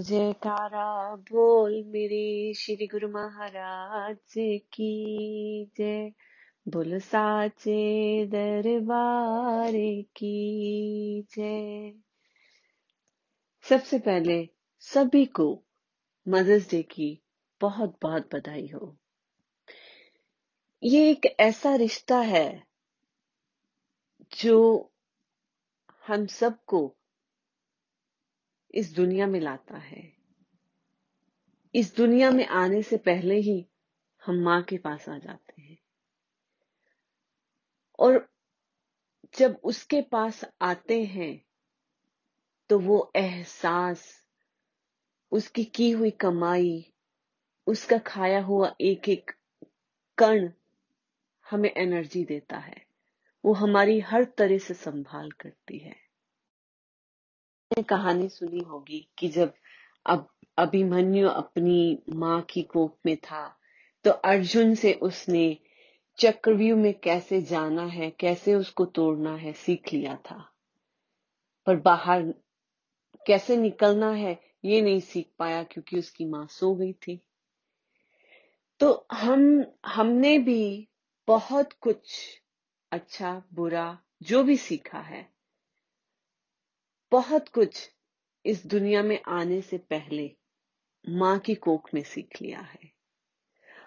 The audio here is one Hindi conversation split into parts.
जयकारा बोल मेरे श्री गुरु महाराज की जय। बोल साचे दरबार की जय। सबसे पहले सभी को मदर्स डे की बहुत बहुत बधाई हो। ये एक ऐसा रिश्ता है जो हम सबको इस दुनिया में लाता है। इस दुनिया में आने से पहले ही हम माँ के पास आ जाते हैं। और जब उसके पास आते हैं तो वो एहसास, उसकी की हुई कमाई, उसका खाया हुआ एक एक कण हमें एनर्जी देता है। वो हमारी हर तरह से संभाल करती है। कहानी सुनी होगी कि जब अब अभिमन्यु अपनी माँ की कोख में था तो अर्जुन से उसने चक्रव्यूह में कैसे जाना है, कैसे उसको तोड़ना है, सीख लिया था। पर बाहर कैसे निकलना है, ये नहीं सीख पाया क्योंकि उसकी माँ सो गई थी। तो हम, हमने भी बहुत कुछ अच्छा बुरा, जो भी सीखा है बहुत कुछ इस दुनिया में आने से पहले माँ की कोख में सीख लिया है।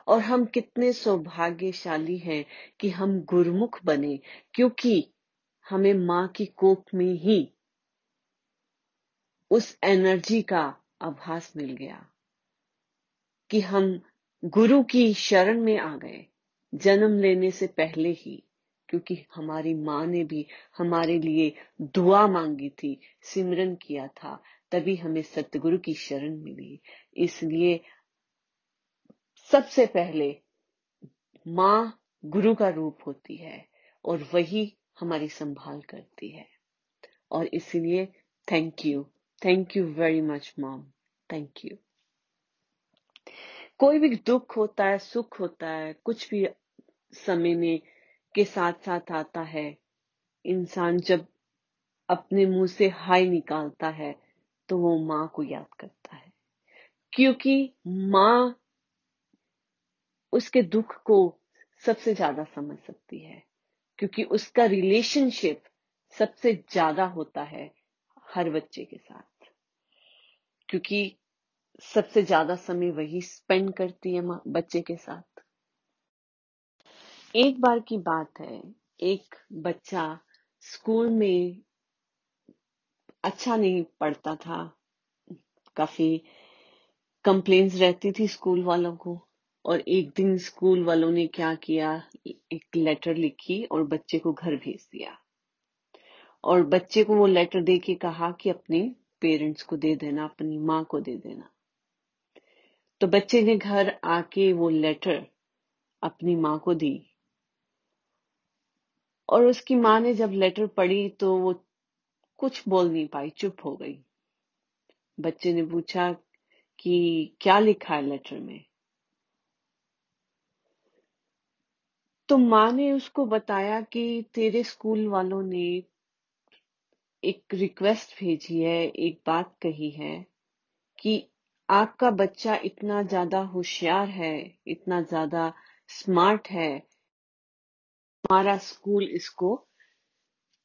और हम कितने सौभाग्यशाली हैं कि हम गुरुमुख बने, क्योंकि हमें माँ की कोख में ही उस एनर्जी का आभास मिल गया कि हम गुरु की शरण में आ गए, जन्म लेने से पहले ही। क्योंकि हमारी माँ ने भी हमारे लिए दुआ मांगी थी, सिमरन किया था, तभी हमें सतगुरु की शरण मिली। इसलिए सबसे पहले माँ गुरु का रूप होती है और वही हमारी संभाल करती है। और इसलिए thank you thank you very much mom thank you कोई भी दुख होता है, सुख होता है, कुछ भी समय में के साथ साथ आता है। इंसान जब अपने मुँह से हाय निकालता है तो वो माँ को याद करता है। क्योंकि माँ उसके दुख को सबसे ज़्यादा समझ सकती है, क्योंकि उसका रिलेशनशिप सबसे ज़्यादा होता है हर बच्चे के साथ। क्योंकि सबसे ज़्यादा समय वही स्पेंड करती है माँ, बच्चे के साथ। एक बार की बात है, एक बच्चा स्कूल में अच्छा नहीं पढ़ता था। काफ़ी कंप्लेन्स रहती थी स्कूल वालों को और एक दिन स्कूल वालों ने क्या किया? एक लेटर लिखी और बच्चे को घर भेज दिया। और बच्चे को वो लेटर दे के कहा कि अपने पेरेंट्स को दे देना, अपनी माँ को दे देना। तो बच्चे ने घर आके वो लेटर अपनी माँ को दी। और उसकी माँ ने जब लेटर पढ़ी तो वो कुछ बोल नहीं पाई, चुप हो गई। बच्चे ने पूछा कि क्या लिखा है लेटर में? तो माँ ने उसको बताया कि तेरे स्कूल वालों ने एक रिक्वेस्ट भेजी है, एक बात कही है कि आपका बच्चा इतना ज़्यादा होशियार है, इतना ज़्यादा स्मार्ट है हमारा स्कूल इसको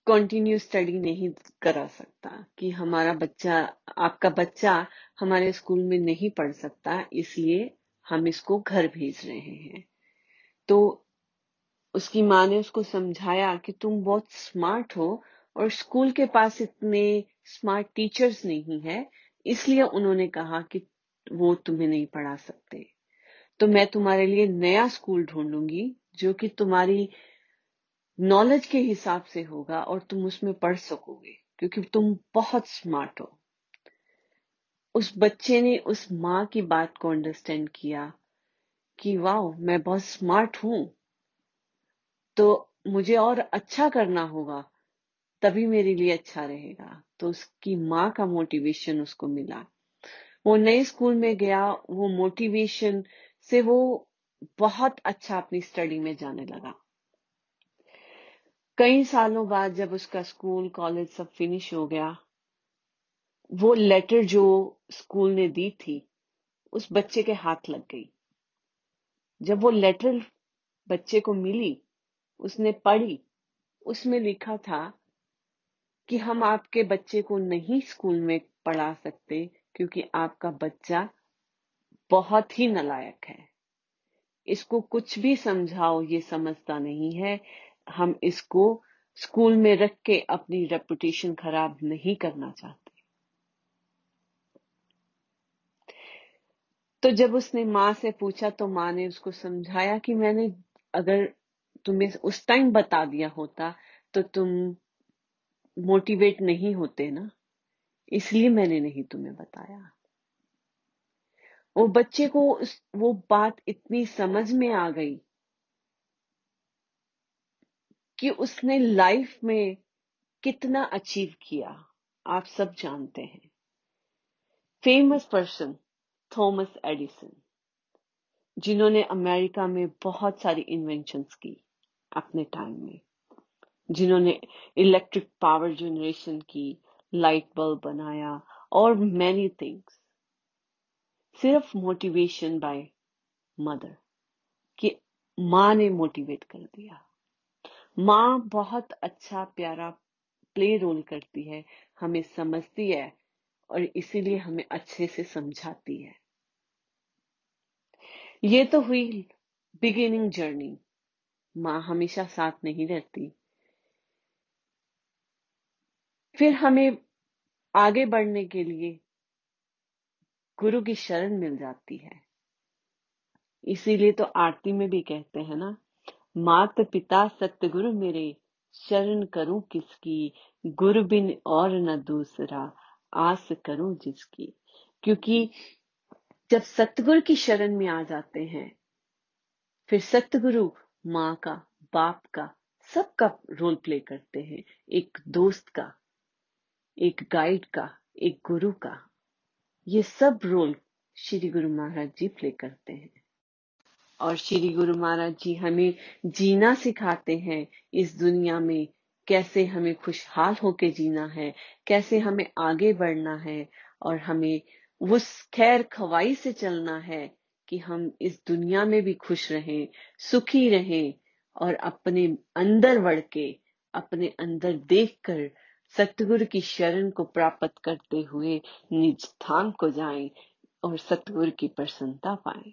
कंटिन्यू स्टडी नहीं करा सकता कि हमारा बच्चा, आपका बच्चा हमारे स्कूल में नहीं पढ़ सकता, इसलिए हम इसको घर भेज रहे हैं। तो उसकी माँ ने उसको समझाया कि तुम बहुत स्मार्ट हो और स्कूल के पास इतने स्मार्ट टीचर्स नहीं है, इसलिए उन्होंने कहा कि वो तुम्हें नहीं पढ़ा सकते। तो मैं तुम्हारे लिए नया स्कूल ढूंढूँगी जो कि तुम्हारी नॉलेज के हिसाब से होगा और तुम उसमें पढ़ सकोगे, क्योंकि तुम बहुत स्मार्ट हो। उस बच्चे ने उस माँ की बात को अंडरस्टैंड किया कि वाह मैं बहुत स्मार्ट हूँ। तो मुझे और अच्छा करना होगा, तभी मेरे लिए अच्छा रहेगा। तो उसकी माँ का मोटिवेशन उसको मिला। वो नए स्कूल में गया, वो मोटिवेशन से वो बहुत अच्छा अपनी स्टडी में जाने लगा। कई सालों बाद जब उसका स्कूल, कॉलेज सब फिनिश हो गया, वो लेटर जो स्कूल ने दी थी, उस बच्चे के हाथ लग गई। जब वो लेटर बच्चे को मिली, उसने पढ़ी, उसमें लिखा था कि हम आपके बच्चे को नहीं स्कूल में पढ़ा सकते क्योंकि आपका बच्चा बहुत ही नलायक है। इसको कुछ भी समझाओ, ये समझता नहीं है। हम इसको स्कूल में रख के अपनी रेपुटेशन खराब नहीं करना चाहते। तो जब उसने माँ से पूछा तो माँ ने उसको समझाया कि मैंने अगर तुम्हें उस टाइम बता दिया होता तो तुम मोटिवेट नहीं होते ना। इसलिए मैंने नहीं तुम्हें बताया। वो बच्चे को वो बात इतनी समझ में आ गई कि उसने लाइफ में कितना अचीव किया। आप सब जानते हैं। फ़ेमस पर्सन थॉमस एडिसन जिन्होंने अमेरिका में बहुत सारी इन्वेंशंस की अपने टाइम में। जिन्होंने इलेक्ट्रिक पावर जनरेशन की लाइट बल्ब बनाया और मैनी थिंग्स सिर्फ़ मोटिवेशन बाय मदर कि माँ ने मोटिवेट कर दिया। माँ बहुत अच्छा प्यारा प्ले रोल करती है, हमें समझती है और इसीलिए हमें अच्छे से समझाती है। ये तो हुई बिगिनिंग जर्नी माँ हमेशा साथ नहीं रहती। फिर हमें आगे बढ़ने के लिए गुरु की शरण मिल जाती है। इसीलिए तो आरती में भी कहते हैं ना मात पिता सतगुरु मेरे, शरण करूँ किसकी? गुरु बिन और न दूसरा, आस करूँ जिसकी? क्योंकि जब सतगुरु की शरण में आ जाते हैं, फिर सतगुरु माँ का, बाप का, सबका रोल प्ले करते हैं। एक दोस्त का, एक गाइड का, एक गुरु का। ये सब रोल श्री गुरु महाराज जी प्ले करते हैं। और श्री गुरु महाराज जी हमें जीना सिखाते हैं इस दुनिया में। कैसे हमें खुशहाल होके जीना है, कैसे हमें आगे बढ़ना है और हमें उस खैर खवाई से चलना है कि हम इस दुनिया में भी खुश रहें, सुखी रहें और अपने अंदर बढ़ के, अपने अंदर देखकर सतगुरु की शरण को प्राप्त करते हुए निज स्थान को जाएँ और सतगुरु की प्रसन्नता पाएँ।